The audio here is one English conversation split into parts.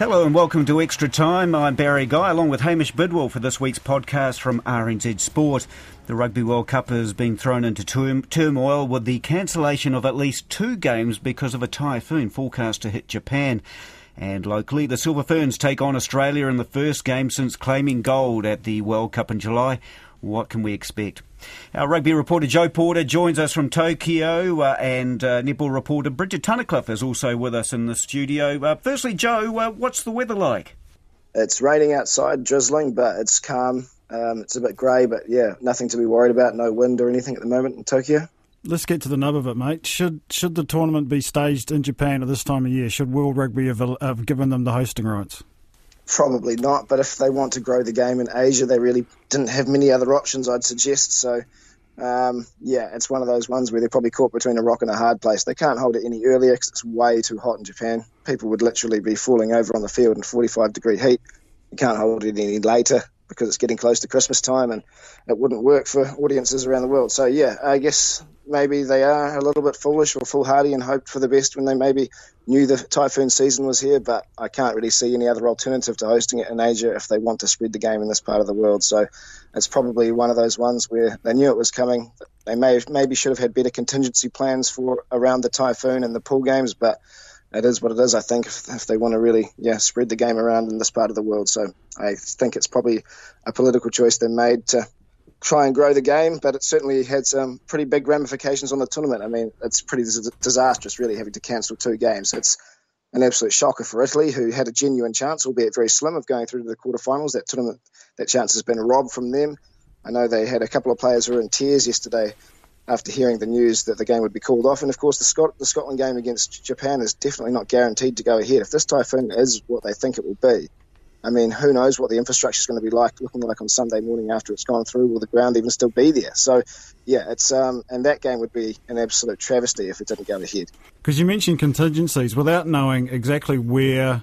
Hello and welcome to Extra Time. I'm Barry Guy along with Hamish Bidwell for this week's podcast from RNZ Sport. The Rugby World Cup has been thrown into turmoil with the cancellation of at least two games because of a typhoon forecast to hit Japan. And locally, the Silver Ferns take on Australia in the first game since claiming gold at the World Cup in July. What can we expect? Our rugby reporter Joe Porter joins us from Tokyo, uh, and uh, netball reporter Bridget Tunnicliffe is also with us in the studio. Uh, firstly, Joe, uh, what's the weather like? It's raining outside, drizzling, but it's calm. Um, it's a bit grey, but yeah, nothing to be worried about. No wind or anything at the moment in Tokyo. Let's get to the nub of it, mate. Should should the tournament be staged in Japan at this time of year? Should World Rugby have, have given them the hosting rights? Probably not, but if they want to grow the game in Asia, they really didn't have many other options, I'd suggest. So, um, yeah, it's one of those ones where they're probably caught between a rock and a hard place. They can't hold it any earlier because it's way too hot in Japan. People would literally be falling over on the field in 45 degree heat. You can't hold it any later because it's getting close to Christmas time and it wouldn't work for audiences around the world. So, yeah, I guess maybe they are a little bit foolish or foolhardy and hoped for the best when they maybe knew the typhoon season was here. But I can't really see any other alternative to hosting it in Asia if they want to spread the game in this part of the world. So it's probably one of those ones where they knew it was coming. They may have, maybe should have had better contingency plans for around the typhoon and the pool games, but it is what it is. I think if, if they want to really yeah spread the game around in this part of the world, so I think it's probably a political choice they made to try and grow the game, but it certainly had some um, pretty big ramifications on the tournament. I mean, it's pretty disastrous, really, having to cancel two games. It's an absolute shocker for Italy, who had a genuine chance, albeit very slim, of going through to the quarterfinals. That tournament, that chance has been robbed from them. I know they had a couple of players who were in tears yesterday after hearing the news that the game would be called off. And of course, the, Scot- the Scotland game against Japan is definitely not guaranteed to go ahead. If this typhoon is what they think it will be, I mean, who knows what the infrastructure is going to be like, looking like on Sunday morning after it's gone through? Will the ground even still be there? So, yeah, it's um, and that game would be an absolute travesty if it didn't go ahead. Because you mentioned contingencies, without knowing exactly where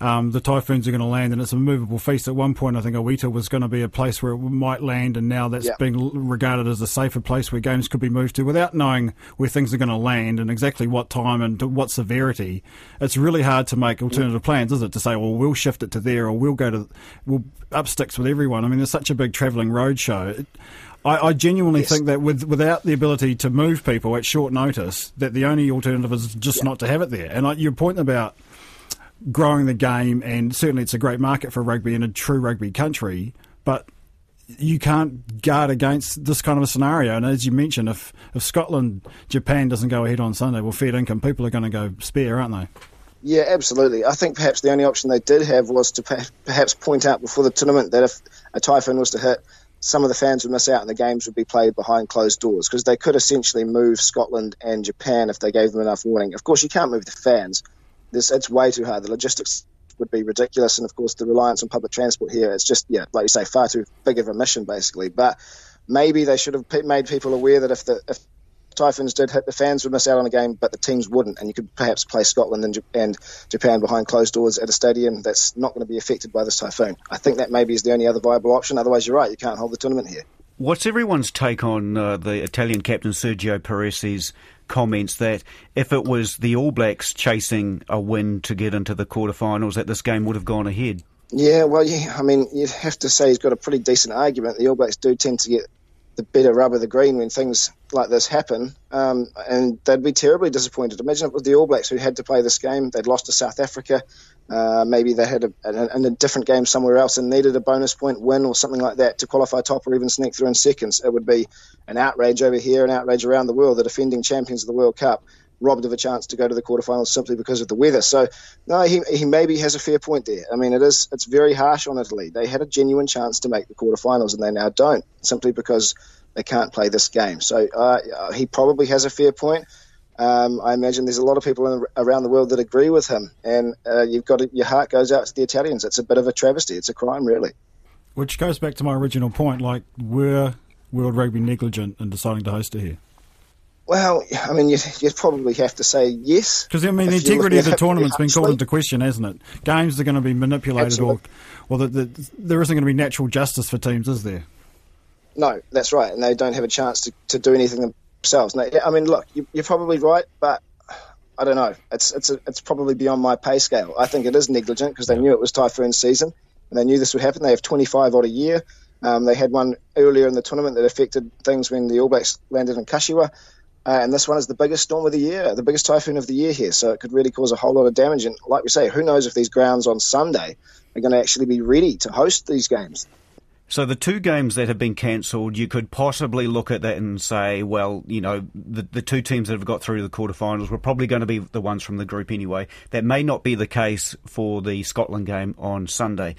um, the typhoons are going to land, and it's a movable feast. At one point, I think Oita was going to be a place where it might land, and now that's being regarded as a safer place where games could be moved to. Without knowing where things are going to land and exactly what time and to what severity, it's really hard to make alternative plans, is it? To say, well, we'll shift it to there, or we'll go to, we'll up sticks with everyone. I mean, there's such a big travelling roadshow. I, I, genuinely yes. think that with, without the ability to move people at short notice, that the only alternative is just not to have it there. And I, your point about growing the game, and certainly it's a great market for rugby in a true rugby country, but you can't guard against this kind of a scenario. And as you mentioned, if, if Scotland, Japan doesn't go ahead on Sunday, well, fair income, people are going to go spare, aren't they? Yeah, absolutely. I think perhaps the only option they did have was to perhaps point out before the tournament that if a typhoon was to hit, some of the fans would miss out and the games would be played behind closed doors because they could essentially move Scotland and Japan if they gave them enough warning. Of course, you can't move the fans, this it's way too hard. The logistics would be ridiculous, and of course the reliance on public transport here it's just yeah, like you say, far too big of a mission basically. But maybe they should have made people aware that if the if typhoons did hit, the fans would miss out on a game, but the teams wouldn't, and you could perhaps play Scotland and, and Japan behind closed doors at a stadium that's not going to be affected by this typhoon. I think that maybe is the only other viable option. Otherwise, you're right, you can't hold the tournament here. What's everyone's take on uh, the Italian captain Sergio Parisse's comments that if it was the All Blacks chasing a win to get into the quarterfinals, that this game would have gone ahead. Yeah, well, yeah, I mean, you'd have to say he's got a pretty decent argument. The All Blacks do tend to get the better rub of the green when things like this happen, um, and they'd be terribly disappointed. Imagine it was the All Blacks who had to play this game. They'd lost to South Africa. Uh, maybe they had a, a, a, different game somewhere else and needed a bonus point win or something like that to qualify top or even sneak through in seconds. It would be an outrage over here, an outrage around the world. The defending champions of the World Cup robbed of a chance to go to the quarterfinals simply because of the weather. So, no, he, he maybe has a fair point there. I mean, it is it's very harsh on Italy. They had a genuine chance to make the quarterfinals and they now don't simply because they can't play this game. So uh, he probably has a fair point. Um, I imagine there's a lot of people in, around the world that agree with him, and uh, you've got to, your heart goes out to the Italians. It's a bit of a travesty. It's a crime, really. Which goes back to my original point. Like, were World Rugby negligent in deciding to host it here? Well, I mean, you'd, you'd probably have to say yes. Because, I mean, the integrity of the tournament's been called into question, hasn't it? Games are going to be manipulated, Absolutely. or, well, the, the, there isn't going to be natural justice for teams, is there? No, that's right. And they don't have a chance to, to do anything themselves. Now, I mean, look, you, are probably right, but I don't know. It's, it's, a, it's probably beyond my pay scale. I think it is negligent because they knew it was typhoon season and they knew this would happen. They have 25 odd a year. Um, they had one earlier in the tournament that affected things when the All Blacks landed in Kashiwa. Uh, and this one is the biggest storm of the year, the biggest typhoon of the year here. So it could really cause a whole lot of damage. And like we say, who knows if these grounds on Sunday are going to actually be ready to host these games. So the two games that have been cancelled, you could possibly look at that and say, well, you know, the, the two teams that have got through the quarterfinals were probably going to be the ones from the group anyway. That may not be the case for the Scotland game on Sunday.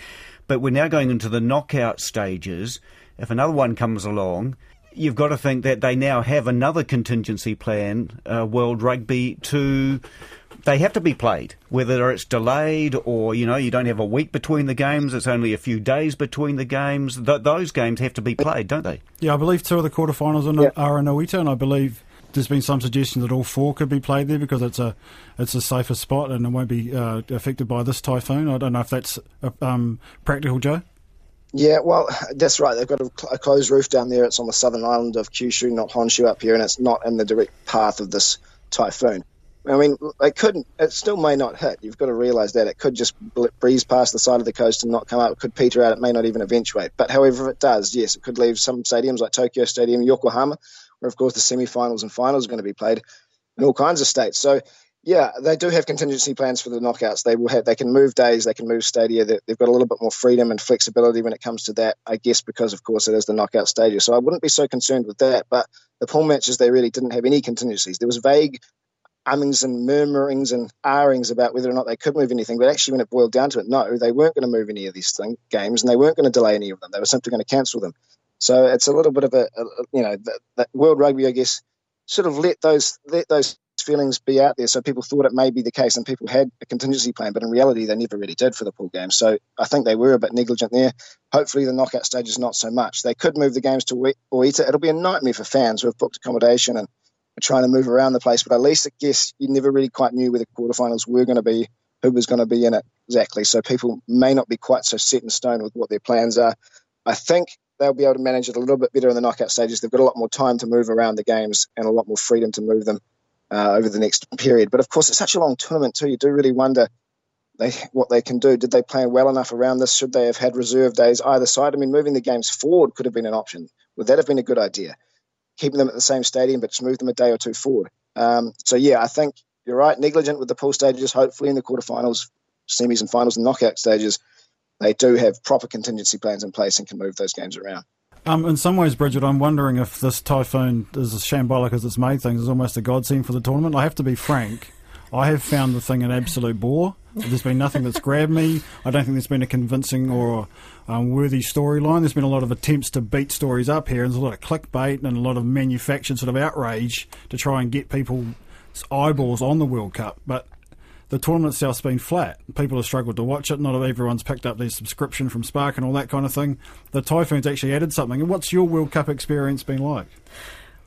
But we're now going into the knockout stages. If another one comes along, you've got to think that they now have another contingency plan, uh, World Rugby, to. They have to be played, whether it's delayed or you know you don't have a week between the games. It's only a few days between the games. Th- those games have to be played, don't they? Yeah, I believe two of the quarterfinals are, yep. are in Oita, and I believe there's been some suggestion that all four could be played there because it's a it's a safer spot and it won't be uh, affected by this typhoon. I don't know if that's uh, um, practical, Joe. Yeah, well, that's right. They've got a, a, closed roof down there. It's on the southern island of Kyushu, not Honshu up here, and it's not in the direct path of this typhoon. I mean, it couldn't. It still may not hit. You've got to realise that it could just breeze past the side of the coast and not come up. It could peter out. It may not even eventuate. But however, if it does, yes, it could leave some stadiums like Tokyo Stadium, Yokohama, where of course the semi-finals and finals are going to be played, in all kinds of states. So yeah, they do have contingency plans for the knockouts. They will have, they can move days, they can move stadia. They've got a little bit more freedom and flexibility when it comes to that. I guess because of course it is the knockout stages. So I wouldn't be so concerned with that. But the pool matches, they really didn't have any contingencies. There was vague ummings and murmurings and ahings about whether or not they could move anything. But actually, when it boiled down to it, no, they weren't going to move any of these thing, games, and they weren't going to delay any of them. They were simply going to cancel them. So it's a little bit of a, a you know, the, the World Rugby, I guess, sort of let those let those feelings be out there. So people thought it may be the case, and people had a contingency plan, but in reality, they never really did for the pool game. So I think they were a bit negligent there. Hopefully, the knockout stage is not so much. They could move the games to Oita. It'll be a nightmare for fans who have booked accommodation and are trying to move around the place. But at least, I guess, you never really quite knew where the quarterfinals were going to be, who was going to be in it exactly. So people may not be quite so set in stone with what their plans are. I think they'll be able to manage it a little bit better in the knockout stages. They've got a lot more time to move around the games and a lot more freedom to move them uh, over the next period. But of course, it's such a long tournament too. You do really wonder they, what they can do. Did they plan well enough around this? Should they have had reserve days either side? I mean, moving the games forward could have been an option. Would that have been a good idea? Keeping them at the same stadium, but just move them a day or two forward. Um, so yeah, I think you're right. Negligent with the pool stages. Hopefully, in the quarterfinals, semis, and finals and knockout stages, they do have proper contingency plans in place and can move those games around. Um, in some ways, Bridget, I'm wondering if this typhoon, is as shambolic as it's made things, is almost a godsend for the tournament. I have to be frank. I have found the thing an absolute bore. There's been nothing that's grabbed me. I don't think there's been a convincing or um, worthy storyline. There's been a lot of attempts to beat stories up here, and there's a lot of clickbait and a lot of manufactured sort of outrage to try and get people's eyeballs on the World Cup. But the tournament itself's been flat. People have struggled to watch it. Not everyone's picked up their subscription from Spark and all that kind of thing. The Typhoons actually added something. And what's your World Cup experience been like?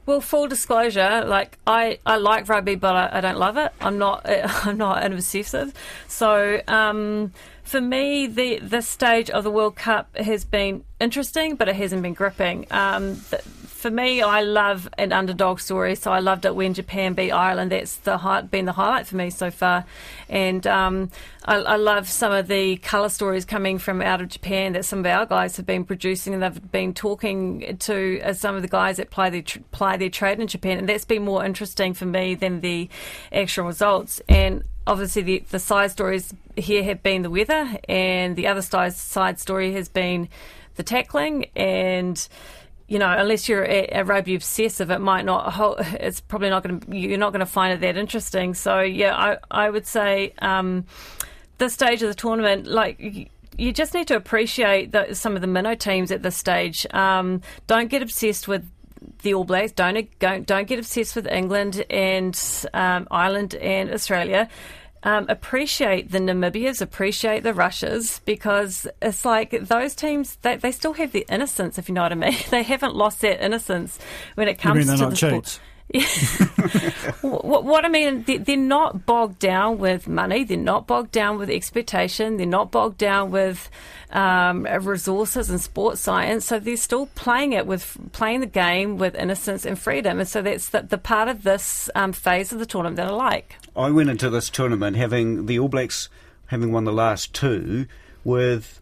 Well, full disclosure, like I, I like rugby, but I, I don't love it. I'm not I'm not an obsessive. So um, for me, the this stage of the World Cup has been interesting, but it hasn't been gripping. Um, the, for me, I love an underdog story, so I loved it when Japan beat Ireland. That's the high, been the highlight for me so far, and um, I, I, love some of the colour stories coming from out of Japan that some of our guys have been producing, and they've been talking to uh, some of the guys that play their tr- play their trade in Japan, and that's been more interesting for me than the actual results. And obviously, the, the side stories here have been the weather, and the other side side story has been the tackling and you know, unless you're a, a rugby obsessive, it might not. Hold, It's probably not going to. You're not going to find it that interesting. So yeah, I I would say um, this stage of the tournament, like you just need to appreciate the, some of the minnow teams at this stage. Um, don't get obsessed with the All Blacks. Don't don't, don't get obsessed with England and um, Ireland and Australia. Um, appreciate the Namibias, appreciate the Russias, because it's like those teams, they, they still have their innocence, if you know what I mean. they haven't lost their innocence when it comes to the sport. what, what, I mean, they're not bogged down with money. They're not bogged down with expectation. They're not bogged down with um, resources and sports science. So they're still playing it with playing the game with innocence and freedom. And so that's the, the part of this um, phase of the tournament that I like. I went into this tournament having the All Blacks having won the last two with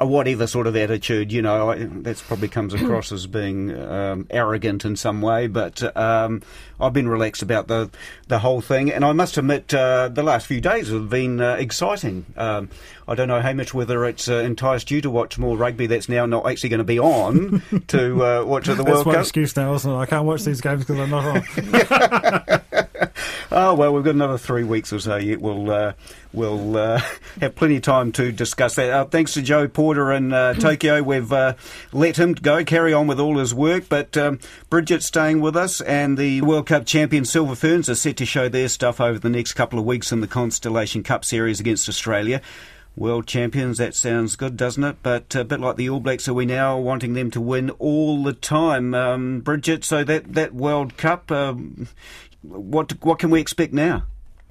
whatever sort of attitude, you know, that probably comes across as being um, arrogant in some way, but um, I've been relaxed about the the whole thing, and I must admit uh, the last few days have been uh, exciting. Um, I don't know, Hamish, whether it's uh, enticed you to watch more rugby that's now not actually going to be on to uh, watch the World Cup. That's my excuse now, isn't it? I can't watch these games because I'm not on. oh well, we've got another three weeks or so yet. We'll uh, we'll uh, have plenty of time to discuss that. Uh, thanks to Joe Porter in uh, Tokyo, we've uh, let him go, carry on with all his work. But um, Bridget's staying with us, and the World Cup champion Silver Ferns are set to show their stuff over the next couple of weeks in the Constellation Cup series against Australia. World champions, that sounds good, doesn't it? But a bit like the All Blacks, are we now wanting them to win all the time? Um, Bridget, so that, that World Cup, um, what what can we expect now?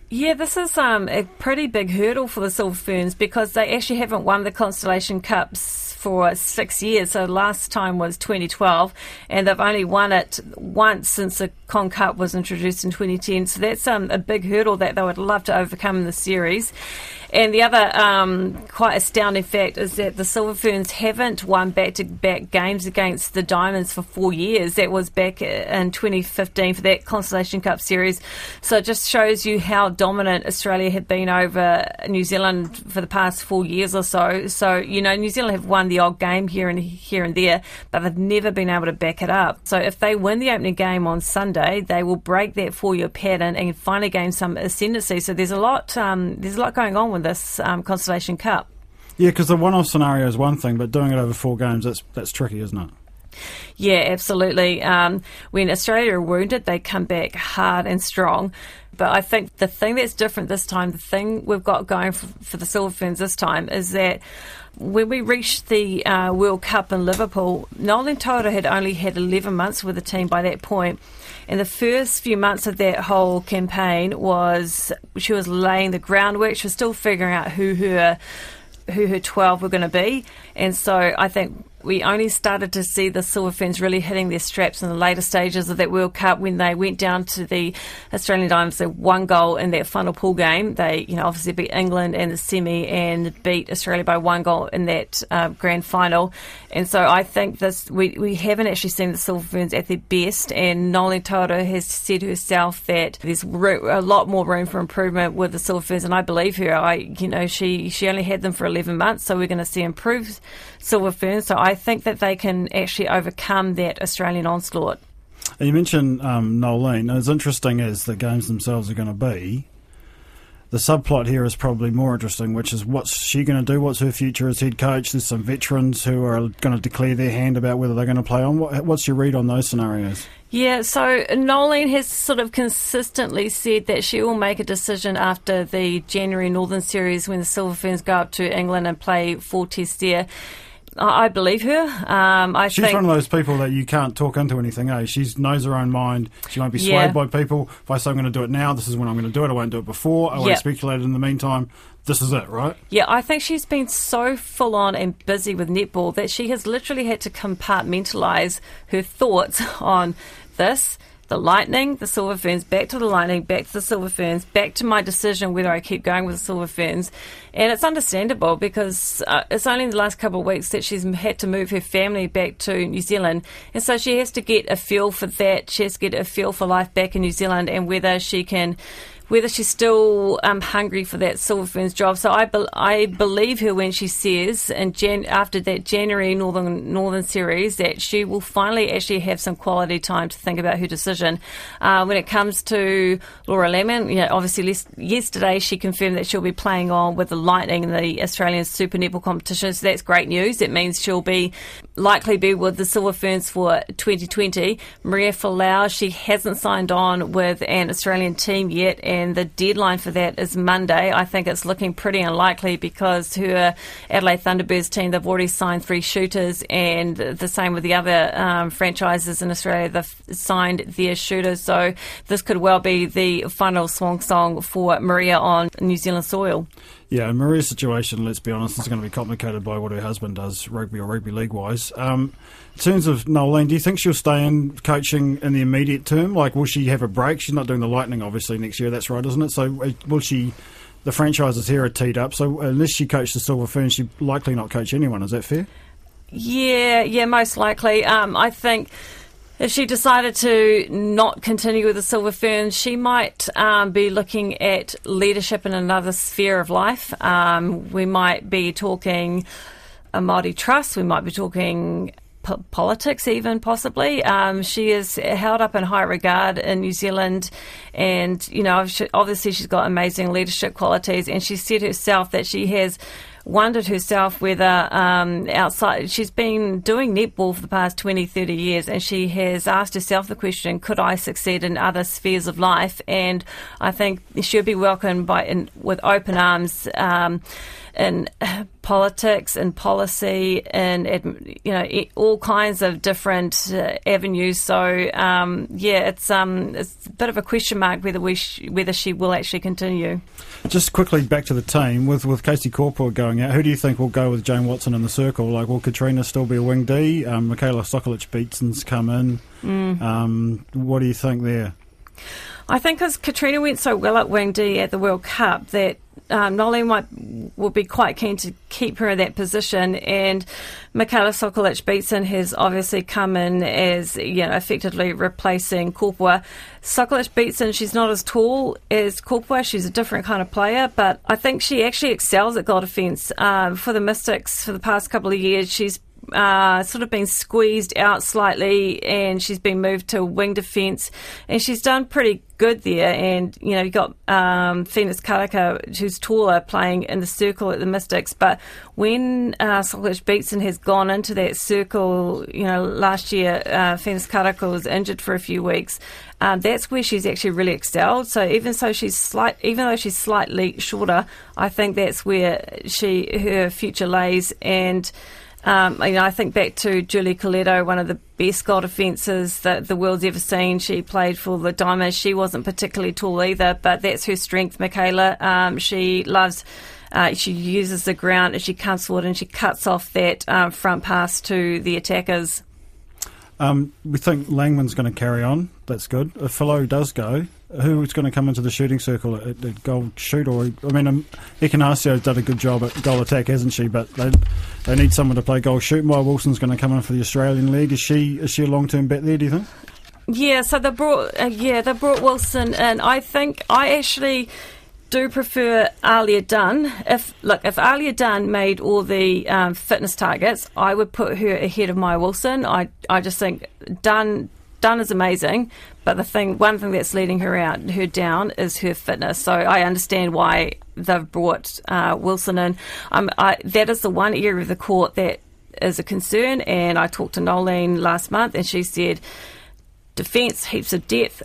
Yeah, this is um, a pretty big hurdle for the Silver Ferns because they actually haven't won the Constellation Cups for six years. So last time was 2012, and they've only won it once since the Con Cup was introduced in 2010. So that's um, a big hurdle that they would love to overcome in the series. And the other um, quite astounding fact is that the Silver Ferns haven't won back to back games against the Diamonds for four years. That was back in 2015 for that Constellation Cup series. So it just shows you how dominant Australia had been over New Zealand for the past four years or so. So, you know, New Zealand have won the odd game here and here and there, but they've never been able to back it up. So if they win the opening game on Sunday, they will break that four year pattern and finally gain some ascendancy. So there's a lot, um, there's a lot going on with this um, Constellation Cup. Yeah, because the one-off scenario is one thing, but doing it over four games, that's that's tricky, isn't it? Yeah, absolutely. Um, when Australia are wounded, they come back hard and strong. But I think the thing that's different this time, the thing we've got going for, for the Silver Ferns this time, is that when we reached the uh, World Cup in Liverpool, Noeline Taurua had only had 11 months with the team by that point. And the first few months of that whole campaign was she was laying the groundwork. She was still figuring out who her who her 12 were going to be. And so I think we only started to see the Silver Ferns really hitting their straps in the later stages of that World Cup when they went down to the Australian Diamonds. They one goal in that final pool game. They, you know, obviously beat England in the semi and beat Australia by one goal in that uh, grand final. And so I think this we, we haven't actually seen the Silver Ferns at their best. And Taurua has said herself that there's a lot more room for improvement with the Silver Ferns, and I believe her. I, you know, she she only had them for 11 months, so we're going to see improved Silver Ferns. So I think that they can actually overcome that Australian onslaught. You mentioned um, Noeline. As interesting as the games themselves are going to be, the subplot here is probably more interesting, which is what's she going to do? What's her future as head coach? There's some veterans who are going to declare their hand about whether they're going to play on. What's your read on those scenarios? Yeah, so Noeline has sort of consistently said that she will make a decision after the January Northern Series when the Silver Ferns go up to England and play four tests there. I believe her. Um, I She's think, one of those people that you can't talk into anything. Eh? She knows her own mind. She won't be swayed yeah. by people. If I say I'm going to do it now, this is when I'm going to do it. I won't do it before. I won't speculate in the meantime. This is it, right? Yeah, I think she's been so full on and busy with netball that she has literally had to compartmentalize her thoughts on this the Lightning, the Silver Ferns, back to the Lightning, back to the Silver Ferns, back to my decision whether I keep going with the Silver Ferns. And it's understandable because uh, it's only in the last couple of weeks that she's had to move her family back to New Zealand. And so she has to get a feel for that. She has to get a feel for life back in New Zealand and whether she can whether she's still um, hungry for that Silver Ferns job. So I, be- I believe her when she says, and Jan- after that January Northern Northern series, that she will finally actually have some quality time to think about her decision. Uh, when it comes to Laura Langman, you know, obviously yesterday she confirmed that she'll be playing on with the Lightning in the Australian Super Netball competition. So that's great news. It means she'll be likely be with the Silver Ferns for 2020. Maria Folau, she hasn't signed on with an Australian team yet and the deadline for that is Monday. I think it's looking pretty unlikely because her Adelaide Thunderbirds team, they've already signed three shooters, and the same with the other um, franchises in Australia, they've signed their shooters. So this could well be the final swan song for Maria on New Zealand soil. Yeah, Maria's situation, let's be honest, is going to be complicated by what her husband does, rugby or rugby league wise. Um, in terms of Noeline, do you think she'll stay in coaching in the immediate term? Like, will she have a break? She's not doing the Lightning, obviously, next year. That's right, isn't it? So, uh, will she? The franchises here are teed up. So, unless she coaches the Silver Fern, she'll likely not coach anyone. Is that fair? Yeah, yeah, most likely. Um, I think if she decided to not continue with the Silver Ferns, she might um, be looking at leadership in another sphere of life. Um, we might be talking a Māori trust. We might be talking p- politics, even possibly. Um, she is held up in high regard in New Zealand, and you know, obviously, she's got amazing leadership qualities. And she said herself that she has wondered herself whether um, outside she's been doing netball for the past 20 30 years and she has asked herself the question could i succeed in other spheres of life? And i think she'll be welcomed by in, with open arms um, in politics and policy and you know all kinds of different uh, avenues. So um, yeah, it's um, it's a bit of a question mark whether we sh- whether she will actually continue. Just quickly back to the team with with Casey Kopua going out. Who do you think will go with Jane Watson in the circle? Like, will Katrina still be a wing D? Um, Michaela Sokolich Beatson's come in. Mm. Um, what do you think there? I think as Katrina went so well at wing D at the World Cup that um, Noeline might will be quite keen to keep her in that position, and Michaela Sokolich Beatson has obviously come in as you know effectively replacing Kopua. Sokolich Beatson, she's not as tall as Kopua. She's a different kind of player, but I think she actually excels at goal defence. Um, for the Mystics for the past couple of years, she's uh, sort of been squeezed out slightly and she's been moved to wing defence and she's done pretty good there. And, you know, you've got um, Phoenix Karaka, who's taller, playing in the circle at the Mystics. But when uh, Sokolich Beatson has gone into that circle, you know, last year, uh, Phoenix Karaka was injured for a few weeks. Um, that's where she's actually really excelled. So even so, she's slight, even though she's slightly shorter, I think that's where she her future lays. And um, you know, I think back to Julie Corletto, one of the best goal defences that the world's ever seen. She played for the Diamonds. She wasn't particularly tall either, but that's her strength, Michaela. Um, she loves. Uh, she uses the ground as she comes forward and she cuts off that um, front pass to the attackers. Um, we think Langman's going to carry on. That's good. If Folau does go, who's going to come into the shooting circle at, at goal shoot? Or I mean, um, Ekenasio done a good job at goal attack, hasn't she? But they they need someone to play goal shoot. Maya Wilson's going to come in for the Australian League. Is she is she a long term bet there? Do you think? Yeah, so they brought uh, yeah they brought Wilson and I think I actually do prefer Aliyah Dunn. If look, if Aliyah Dunn made all the um, fitness targets, I would put her ahead of Maya Wilson. I I just think Dunn Dunn is amazing, but the thing, one thing that's leading her out, her down, is her fitness. So I understand why they've brought uh, Wilson in. Um, I, that is the one area of the court that is a concern. And I talked to Noeline last month, and she said defence, heaps of depth.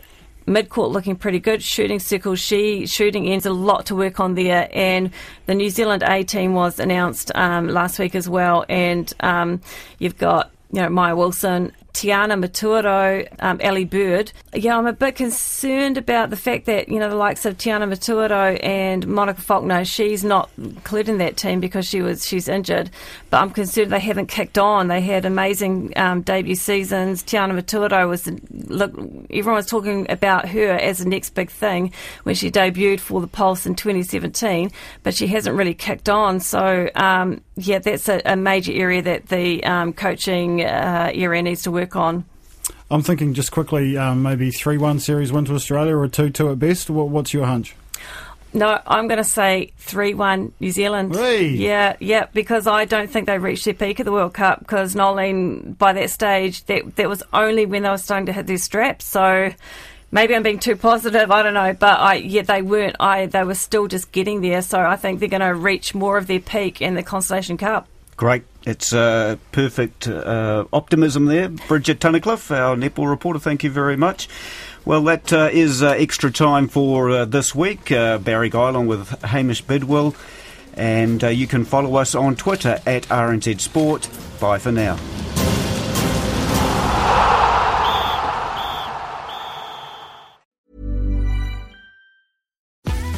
Mid court looking pretty good. Shooting circles, she shooting ends a lot to work on there. And the New Zealand A team was announced um, last week as well. And um, you've got you know Maya Wilson, Tiana Metuarau, um, Ellie Bird. Yeah, I'm a bit concerned about the fact that, you know, the likes of Tiana Metuarau and Monica Falkner, she's not included in that team because she was she's injured. But I'm concerned they haven't kicked on. They had amazing um, debut seasons. Tiana Metuarau was, look, everyone was talking about her as the next big thing when she debuted for the Pulse in 2017, but she hasn't really kicked on. So, um, yeah, that's a, a, major area that the um, coaching uh, area needs to work work on? I'm thinking just quickly, um, maybe 3 1 series win to Australia or a 2 2 at best. What, what's your hunch? No, I'm going to say 3 1 New Zealand. Hey. Yeah, yeah, because I don't think they reached their peak at the World Cup because Noeline, by that stage, that, that was only when they were starting to hit their straps. So maybe I'm being too positive, I don't know. But I, yeah, they weren't. I They were still just getting there. So I think they're going to reach more of their peak in the Constellation Cup. Great. It's uh, perfect uh, optimism there. Bridget Tunnicliffe, our netball reporter, thank you very much. Well, that uh, is uh, extra time for uh, this week. Uh, Barry Guy along with Hamish Bidwell. And you can follow us on Twitter at RNZ Sport. Bye for now.